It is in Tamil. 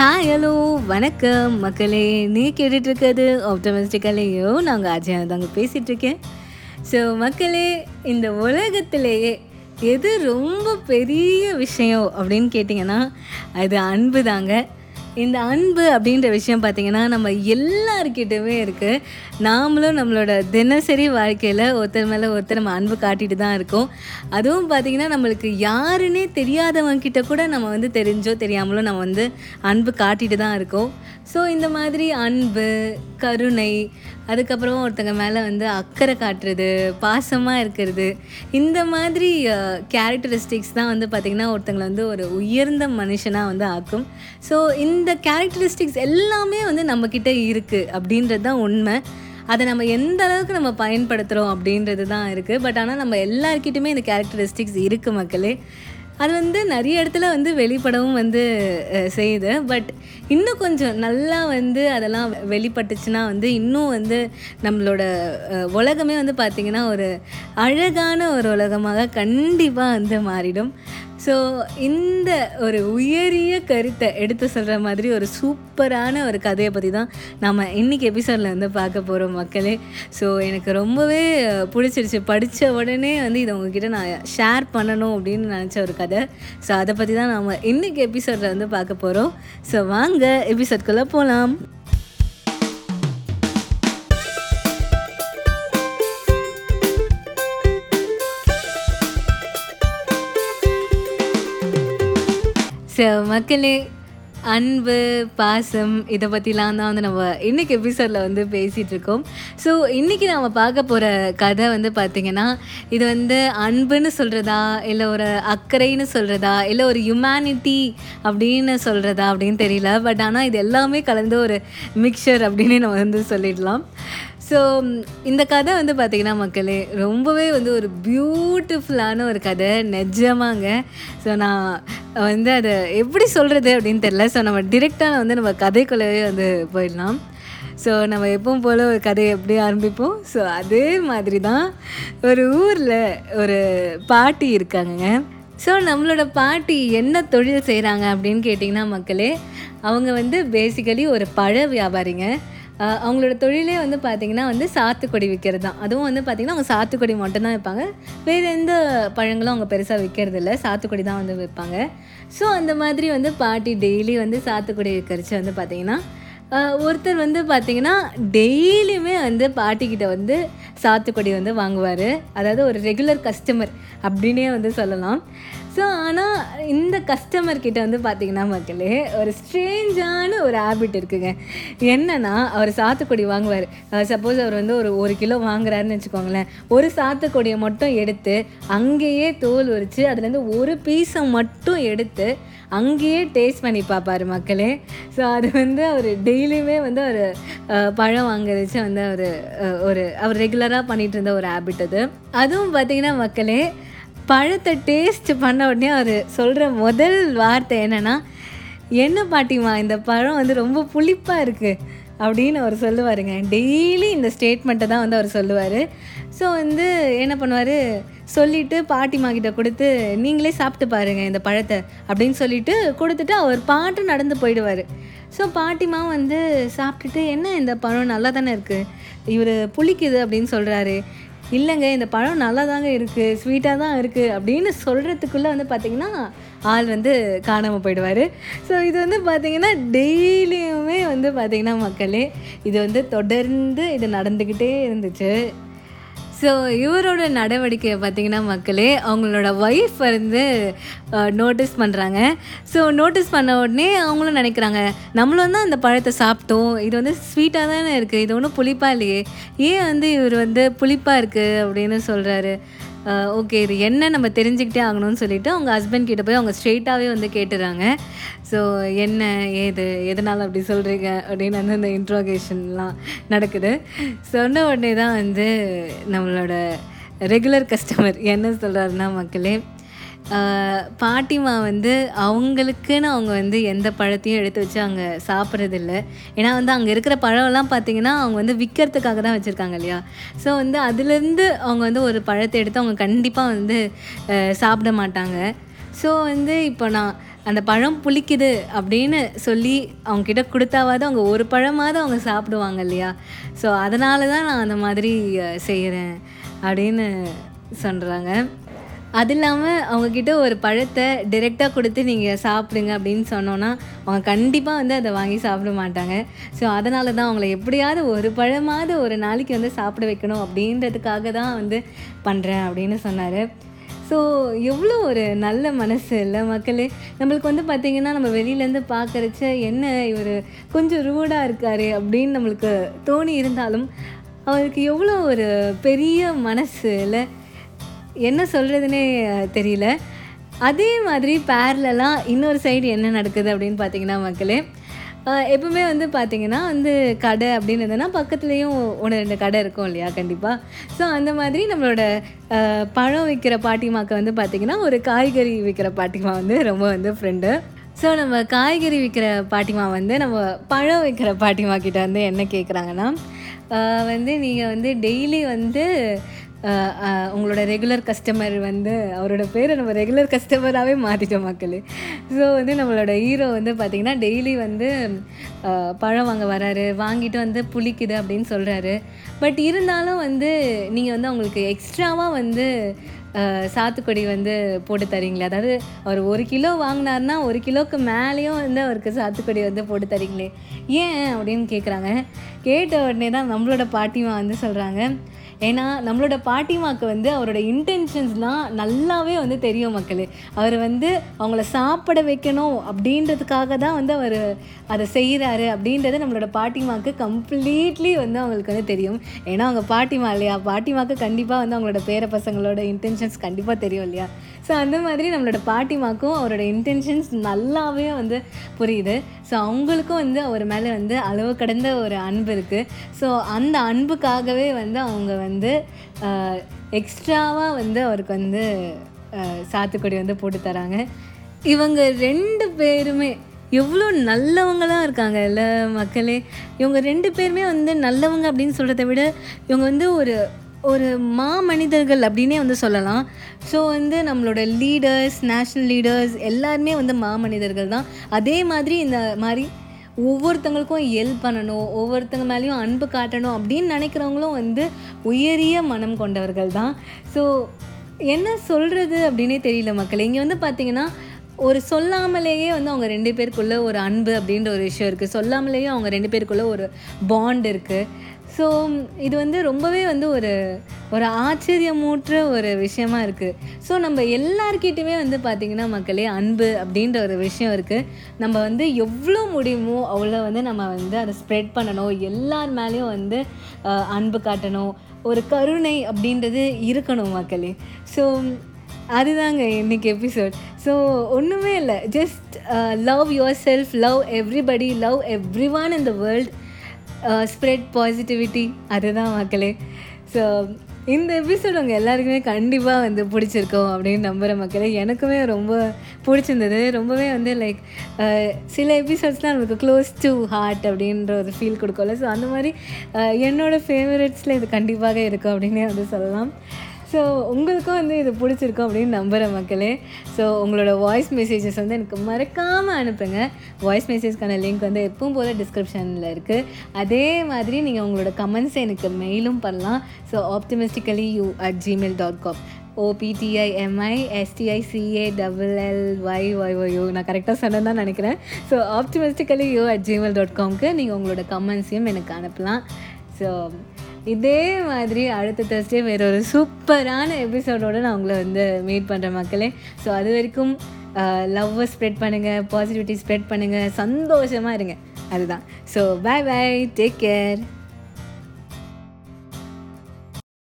ஹாய் ஹலோ வணக்கம். மக்களே நீ கேட்டுட்ருக்கிறது ஆப்டமிஸ்டிக்கலையோ நாங்கள் அஜய் தாங்க பேசிகிட்ருக்கேன் ஸோ மக்களே இந்த உலகத்திலேயே எது ரொம்ப பெரிய விஷயம் அப்படின்னு கேட்டிங்கன்னா அது அன்பு தாங்க. இந்த அன்பு அப்படின்ற விஷயம் பார்த்திங்கன்னா நம்ம எல்லாருக்கிட்டவே இருக்குது நாமளும் நம்மளோட தினசரி வாழ்க்கையில் ஒருத்தர் மேலே ஒருத்தர் நம்ம அன்பு காட்டிட்டு தான் இருக்கோம். அதுவும் பார்த்திங்கன்னா நம்மளுக்கு யாருன்னே தெரியாதவங்க கிட்ட கூட நம்ம வந்து தெரிஞ்சோ தெரியாமலோ நம்ம வந்து அன்பு காட்டிட்டு தான் இருக்கோம். ஸோ இந்த மாதிரி அன்பு கருணை அதுக்கப்புறம் ஒருத்தங்க மேலே வந்து அக்கறை காட்டுறது பாசமாக இருக்கிறது இந்த மாதிரி கேரக்டரிஸ்டிக்ஸ் தான் வந்து பார்த்திங்கன்னா ஒருத்தங்களை வந்து ஒரு உயர்ந்த மனுஷனாக வந்து ஆக்கும். ஸோ இந்த கேரக்டரிஸ்டிக்ஸ் எல்லாமே வந்து நம்மக்கிட்ட இருக்குது அப்படின்றது தான் உண்மை. அதை நம்ம எந்த அளவுக்கு நம்ம பயன்படுத்துகிறோம் அப்படின்றது தான் இருக்குது பட் ஆனால் நம்ம எல்லாருக்கிட்டுமே இந்த கேரக்டரிஸ்டிக்ஸ் இருக்குது மக்களே. அது வந்து நிறைய இடத்துல வந்து வெளிப்படவும் வந்து செய்யுது. பட் இன்னும் கொஞ்சம் நல்லா வந்து அதெல்லாம் வெளிப்பட்டுச்சுன்னா வந்து இன்னும் வந்து நம்மளோட உலகமே வந்து பார்த்திங்கன்னா ஒரு அழகான ஒரு உலகமாக கண்டிப்பாக வந்து மாறிடும். ஸோ இந்த ஒரு உயரிய கருத்தை எடுத்து சொல்கிற மாதிரி ஒரு சூப்பரான ஒரு கதையை பற்றி தான் நம்ம இன்றைக்கி எபிசோடில் வந்து பார்க்க போகிறோம் மக்களே. ஸோ எனக்கு ரொம்பவே பிடிச்சிருச்சு. படித்த உடனே வந்து இதை உங்ககிட்ட நான் ஷேர் பண்ணணும் அப்படின்னு நினச்ச ஒரு கதை. ஸோ அதை பற்றி தான் நாம் இன்றைக்கி எபிசோடில் வந்து பார்க்க போகிறோம் ஸோ வாங்க எபிசோட்குள்ளே போகலாம் ஸோ மக்களே அன்பு பாசம் இதை பற்றிலாம் தான் வந்து நம்ம இன்றைக்கி எபிசோடில் வந்து பேசிகிட்டு இருக்கோம் ஸோ இன்றைக்கி நம்ம பார்க்க போகிற கதை வந்து பார்த்திங்கன்னா இது வந்து அன்புன்னு சொல்கிறதா இல்லை ஒரு அக்கறைன்னு சொல்கிறதா இல்லை ஒரு ஹியூமனிட்டி அப்படின்னு சொல்கிறதா அப்படின்னு தெரியல. பட் ஆனால் இது எல்லாமே கலந்து ஒரு மிக்சர் அப்படின்னு நம்ம வந்து சொல்லிடலாம். ஸோ இந்த கதை வந்து பார்த்திங்கன்னா மக்களே ரொம்பவே வந்து ஒரு பியூட்டிஃபுல்லான ஒரு கதை. நிஜமாங்க. ஸோ நான் வந்து அதை எப்படி சொல்கிறது அப்படின்னு தெரில ஸோ நம்ம டிரெக்டாக வந்து நம்ம கதைக்குள்ளவே வந்து போயிடலாம். ஸோ நம்ம எப்பவும் போல் ஒரு கதையை எப்படி ஆரம்பிப்போம்? ஸோ அதே மாதிரி தான் ஒரு ஊரில் ஒரு பாட்டி இருக்காங்கங்க. ஸோ நம்மளோட பாட்டி என்ன தொழில் செய்கிறாங்க அப்படின்னு கேட்டிங்கன்னா மக்களே அவங்க வந்து பேசிக்கலி ஒரு பழ வியாபாரிங்க. அவங்களோட தொழிலே வந்து பார்த்திங்கன்னா வந்து சாத்துக்குடி விற்கிறது தான் அதுவும் வந்து பார்த்திங்கன்னா அவங்க சாத்துக்குடி மட்டும்தான் விற்பாங்க வேறு எந்த பழங்களும் அவங்க பெருசாக விற்கிறது இல்லை சாத்துக்குடி தான் வந்து விற்பாங்க ஸோ அந்த மாதிரி வந்து பாட்டி டெய்லி வந்து சாத்துக்குடி விற்கிறச்சு வந்து பார்த்திங்கன்னா ஒருத்தர் வந்து பார்த்திங்கன்னா டெய்லியுமே வந்து பாட்டிக்கிட்ட வந்து சாத்துக்குடி வந்து வாங்குவார். அதாவது ஒரு ரெகுலர் கஸ்டமர் அப்படின்னே வந்து சொல்லலாம். ஸோ ஆனால் இந்த கஸ்டமர் கிட்ட வந்து பார்த்தீங்கன்னா மக்களே ஒரு ஸ்ட்ரேஞ்சான ஒரு ஹேபிட் இருக்குங்க. என்னன்னா அவர் சாத்துக்குடி வாங்குவார். சப்போஸ் அவர் வந்து ஒரு ஒரு கிலோ வாங்குறாருன்னு வச்சுக்கோங்களேன். ஒரு சாத்துக்குடியை மட்டும் எடுத்து அங்கேயே தோல் உரித்து அதுலேருந்து ஒரு பீஸை மட்டும் எடுத்து அங்கேயே டேஸ்ட் பண்ணி பார்ப்பாரு மக்களே. ஸோ அது வந்து அவர் டெய்லியுமே வந்து ஒரு பழம் வாங்குறச்சு வந்து அவர் ஒரு அவர் ரெகுலராக பண்ணிகிட்டு இருந்த ஒரு ஹேபிட் அது. அதுவும் பார்த்திங்கன்னா மக்களே பழத்தை டேஸ்ட் பண்ண உடனே அவர் சொல்கிற முதல் வார்த்தை என்னென்னா என்ன பாட்டிமா இந்த பழம் வந்து ரொம்ப புளிப்பாக இருக்குது அப்படின்னு அவர் சொல்லுவாருங்க. டெய்லி இந்த ஸ்டேட்மெண்ட்டை தான் வந்து அவர் சொல்லுவார். ஸோ வந்து என்ன பண்ணுவார்? சொல்லிவிட்டு பாட்டிமா கிட்ட கொடுத்து நீங்களே சாப்பிட்டு பாருங்கள் இந்த பழத்தை. அப்படின்னு சொல்லிட்டு கொடுத்துட்டு அவர் பாட்டு நடந்து போயிடுவார். ஸோ பாட்டிமா வந்து சாப்பிட்டுட்டு என்ன இந்த பழம்? நல்லா தானே இருக்குது இவர் புளிக்குது அப்படின்னு சொல்கிறாரு இல்லைங்க இந்த பழம் நல்லா தாங்க இருக்குது ஸ்வீட்டாக தான் இருக்குது அப்படின்னு சொல்கிறதுக்குள்ளே வந்து பார்த்திங்கன்னா ஆள் வந்து காணாமல் போயிடுவார். ஸோ இது வந்து பார்த்திங்கன்னா டெய்லியுமே வந்து பார்த்திங்கன்னா மக்களே இது வந்து தொடர்ந்து இது நடந்துக்கிட்டே இருந்துச்சு. ஸோ இவரோட நடவடிக்கையை பார்த்தீங்கன்னா மக்களே அவங்களோட ஒய்ஃப் வந்து நோட்டீஸ் பண்ணுறாங்க ஸோ நோட்டீஸ் பண்ண உடனே அவங்களும் நினைக்கிறாங்க நம்மளும் தான் அந்த பழத்தை சாப்பிட்டோம். இது வந்து ஸ்வீட்டாக தானே இருக்குது இது ஒன்றும் புளிப்பாக இல்லையே. ஏன் வந்து இவர் வந்து புளிப்பாக இருக்குது அப்படின்னு சொல்கிறாரு ஓகே இது என்ன நம்ம தெரிஞ்சுக்கிட்டே ஆகணும்னு சொல்லிவிட்டு அவங்க ஹஸ்பண்ட் கிட்ட போய் அவங்க ஸ்ட்ரெயிட்டாகவே வந்து கேட்டுறாங்க. ஸோ என்ன ஏது எதனால் அப்படி சொல்கிறீங்க அப்படின்னு வந்து இந்த இன்ட்ரோகேஷன்லாம் நடக்குது. சொன்ன உடனே தான் வந்து நம்மளோட ரெகுலர் கஸ்டமர் என்ன சொல்கிறாருன்னா மக்களே பாட்டிமா வந்து அவங்களுக்குன்னு அவங்க வந்து எந்த பழத்தையும் எடுத்து வச்சு அங்கே சாப்பிட்றதில்ல. ஏன்னா வந்து அங்கே இருக்கிற பழம்லாம் பார்த்தீங்கன்னா அவங்க வந்து விற்கிறதுக்காக தான் வச்சுருக்காங்க இல்லையா? ஸோ வந்து அதுலேருந்து அவங்க வந்து ஒரு பழத்தை எடுத்து அவங்க கண்டிப்பாக வந்து சாப்பிட மாட்டாங்க. ஸோ வந்து இப்போ நான் அந்த பழம் புளிக்குது அப்படின்னு சொல்லி அவங்கக்கிட்ட கொடுத்தாவது அவங்க ஒரு பழமாவது அவங்க சாப்பிடுவாங்க இல்லையா? ஸோ அதனால தான் நான் அந்த மாதிரி செய்கிறேன் அப்படின்னு சொல்கிறாங்க அது இல்லாமல் அவங்கக்கிட்ட ஒரு பழத்தை டிரெக்டாக கொடுத்து நீங்கள் சாப்பிடுங்க அப்படின்னு சொன்னோன்னா அவங்க கண்டிப்பாக வந்து அதை வாங்கி சாப்பிட மாட்டாங்க. ஸோ அதனால தான் அவங்கள எப்படியாவது ஒரு பழமாவது ஒரு நாளைக்கு வந்து சாப்பிட வைக்கணும் அப்படின்றதுக்காக தான் வந்து பண்ணுறேன் அப்படின்னு சொன்னார். ஸோ எவ்வளோ ஒரு நல்ல மனசு இல்லை மக்களே. நம்மளுக்கு வந்து பார்த்திங்கன்னா நம்ம வெளியிலேருந்து பார்க்குறச்ச என்ன இவர் கொஞ்சம் ரூடாக இருக்கார் அப்படின்னு நம்மளுக்கு தோணி இருந்தாலும் அவருக்கு எவ்வளோ ஒரு பெரிய மனசு இல்லை. என்ன சொல்கிறதுனே தெரியல. அதே மாதிரி பேர்லலாம் இன்னொரு சைடு என்ன நடக்குது அப்படின்னு பார்த்தீங்கன்னா மக்களே எப்பவுமே வந்து பார்த்திங்கன்னா வந்து கடை அப்படின்னு இருந்ததுன்னா பக்கத்துலேயும் ஒன்று ரெண்டு கடை இருக்கும் இல்லையா? கண்டிப்பாக ஸோ அந்த மாதிரி நம்மளோட பழம் விற்கிற பாட்டிமாக்கு வந்து பார்த்திங்கன்னா ஒரு காய்கறி விற்கிற பாட்டிமா வந்து ரொம்ப வந்து ஃப்ரெண்டு ஸோ நம்ம காய்கறி விற்கிற பாட்டிமா வந்து நம்ம பழம் விற்கிற பாட்டிமா கிட்ட வந்து என்ன கேட்குறாங்கன்னா வந்து நீங்கள் வந்து டெய்லி வந்து உங்களோட ரெகுலர் கஸ்டமர் வந்து அவரோட பேரை நம்ம ரெகுலர் கஸ்டமராகவே மாற்றிட்டோம் மக்கள். ஸோ வந்து நம்மளோட ஹீரோ வந்து பார்த்திங்கன்னா டெய்லி வந்து பழம் வாங்க வராரு வாங்கிட்டு வந்து புளிக்குது அப்படின்னு சொல்கிறாரு பட் இருந்தாலும் வந்து நீங்கள் வந்து அவங்களுக்கு எக்ஸ்ட்ராவாக வந்து சாத்துக்குடி வந்து போட்டு தரீங்களே. அதாவது அவர் ஒரு கிலோ வாங்கினார்னா ஒரு கிலோவுக்கு மேலேயும் வந்து அவருக்கு சாத்துக்குடி வந்து போட்டு தரீங்களே. ஏன் அப்படின்னு கேட்குறாங்க கேட்ட உடனே தான் நம்மளோட பாட்டிமா வந்து சொல்கிறாங்க ஏன்னா நம்மளோட பாட்டிமாக்கு வந்து அவரோட இன்டென்ஷன்ஸ்லாம் நல்லாவே வந்து தெரியும் மக்கள். அவர் வந்து அவங்கள சாப்பிட வைக்கணும் அப்படின்றதுக்காக தான் வந்து அவர் அதை செய்கிறாரு அப்படின்றது நம்மளோட பாட்டிமாக்கு கம்ப்ளீட்லி வந்து அவங்களுக்கு வந்து தெரியும். ஏன்னா அவங்க பாட்டிமா இல்லையா? பாட்டிமாக்கு கண்டிப்பாக வந்து அவங்களோட பேர பசங்களோட இன்டென்ஷன்ஸ் கண்டிப்பாக தெரியும் இல்லையா? ஸோ அந்த மாதிரி நம்மளோட பாட்டிமாக்கும் அவரோட இன்டென்ஷன்ஸ் நல்லாவே வந்து புரியுது. ஸோ அவங்களுக்கும் வந்து அவர் மேலே வந்து அளவு கடந்த ஒரு அன்பு இருக்குது ஸோ அந்த அன்புக்காகவே வந்து அவங்க வந்து எக்ஸ்ட்ராவாக வந்து அவருக்கு வந்து சாத்துக்குடி வந்து போட்டு தராங்க. இவங்க ரெண்டு பேருமே எவ்வளோ நல்லவங்களாக இருக்காங்க இல்லை மக்களே. இவங்க ரெண்டு பேருமே வந்து நல்லவங்க அப்படின்னு சொல்கிறத விட இவங்க வந்து ஒரு ஒரு மா மனிதர்கள் அப்படின்னே வந்து சொல்லலாம். ஸோ வந்து நம்மளோட லீடர்ஸ் நேஷ்னல் லீடர்ஸ் எல்லாருமே வந்து மா மனிதர்கள் தான். அதே மாதிரி இந்த மாதிரி ஒவ்வொருத்தங்களுக்கும் ஹெல்ப் பண்ணணும் ஒவ்வொருத்தங்க மேலேயும் அன்பு காட்டணும் அப்படின்னு நினைக்கிறவங்களும் வந்து உயரிய மனம் கொண்டவர்கள் தான். ஸோ என்ன சொல்கிறது அப்படின்னே தெரியல மக்கள். இங்கே வந்து பார்த்திங்கன்னா ஒரு சொல்லாமலேயே வந்து அவங்க ரெண்டு பேருக்குள்ளே ஒரு அன்பு அப்படின்ற ஒரு விஷயம் இருக்குது சொல்லாமலேயே அவங்க ரெண்டு பேருக்குள்ளே ஒரு பாண்ட் இருக்குது ஸோ இது வந்து ரொம்பவே வந்து ஒரு ஒரு ஆச்சரியமூற்ற ஒரு விஷயமா இருக்குது ஸோ நம்ம எல்லார்கிட்டையுமே வந்து பார்த்திங்கன்னா மக்களே அன்பு அப்படின்ற ஒரு விஷயம் இருக்குது நம்ம வந்து எவ்வளோ முடியுமோ அவ்வளோ வந்து நம்ம வந்து அதை ஸ்ப்ரெட் பண்ணணும். எல்லார் மேலேயும் வந்து அன்பு காட்டணும். ஒரு கருணை அப்படின்றது இருக்கணும் மக்களே. ஸோ அதுதாங்க இன்றைக்கி எபிசோட் ஸோ ஒன்றுமே இல்லை. Just love yourself love everybody love everyone in the world Uh, spread positivity அதுதான் மக்களே. ஸோ இந்த எபிசோட் உங்கள் எல்லாருக்குமே கண்டிப்பாக வந்து பிடிச்சிருக்கோம் அப்படின்னு நம்புகிற மக்களே. எனக்குமே ரொம்ப பிடிச்சிருந்தது. ரொம்பவே வந்து லைக் uh, சில எபிசோட்ஸ்லாம் நமக்கு க்ளோஸ் டு ஹார்ட் அப்படின்ற ஒரு ஃபீல் கொடுக்கல ஸோ அந்த மாதிரி uh, என்னோடய ஃபேவரட்ஸில் இது கண்டிப்பாக இருக்கும் அப்படின்னே வந்து சொல்லலாம். ஸோ உங்களுக்கும் வந்து இது பிடிச்சிருக்கும் அப்படின்னு நம்புகிற மக்களே. ஸோ உங்களோட வாய்ஸ் மெசேஜஸ் வந்து எனக்கு மறக்காமல் அனுப்புங்க. வாய்ஸ் மெசேஜ்க்கான லிங்க் வந்து எப்பவும் போல் டிஸ்கிரிப்ஷனில் இருக்குது அதே மாதிரி நீங்கள் உங்களோட கமெண்ட்ஸை எனக்கு மெயிலும் பண்ணலாம். So optimistically you at Gmail dot com O P T I M I S T I C A double L Y Y Y U நான் கரெக்டாக சொன்னேன் தான் நினைக்கிறேன். So optimistically you at Gmail dot காம்க்கு நீங்கள் உங்களோட கமெண்ட்ஸையும் எனக்கு அனுப்பலாம். ஸோ இதே மாதிரி அடுத்த தேர்ஸ்டே வேற ஒரு சூப்பரான எபிசோடோடு நான் உங்களை வந்து மீட் பண்ணுறேன் மக்களே. ஸோ அது வரைக்கும் லவ்வை ஸ்ப்ரெட் பண்ணுங்கள் பாசிட்டிவிட்டி ஸ்ப்ரெட் பண்ணுங்கள் சந்தோஷமாக இருங்க. அதுதான். So bye bye take care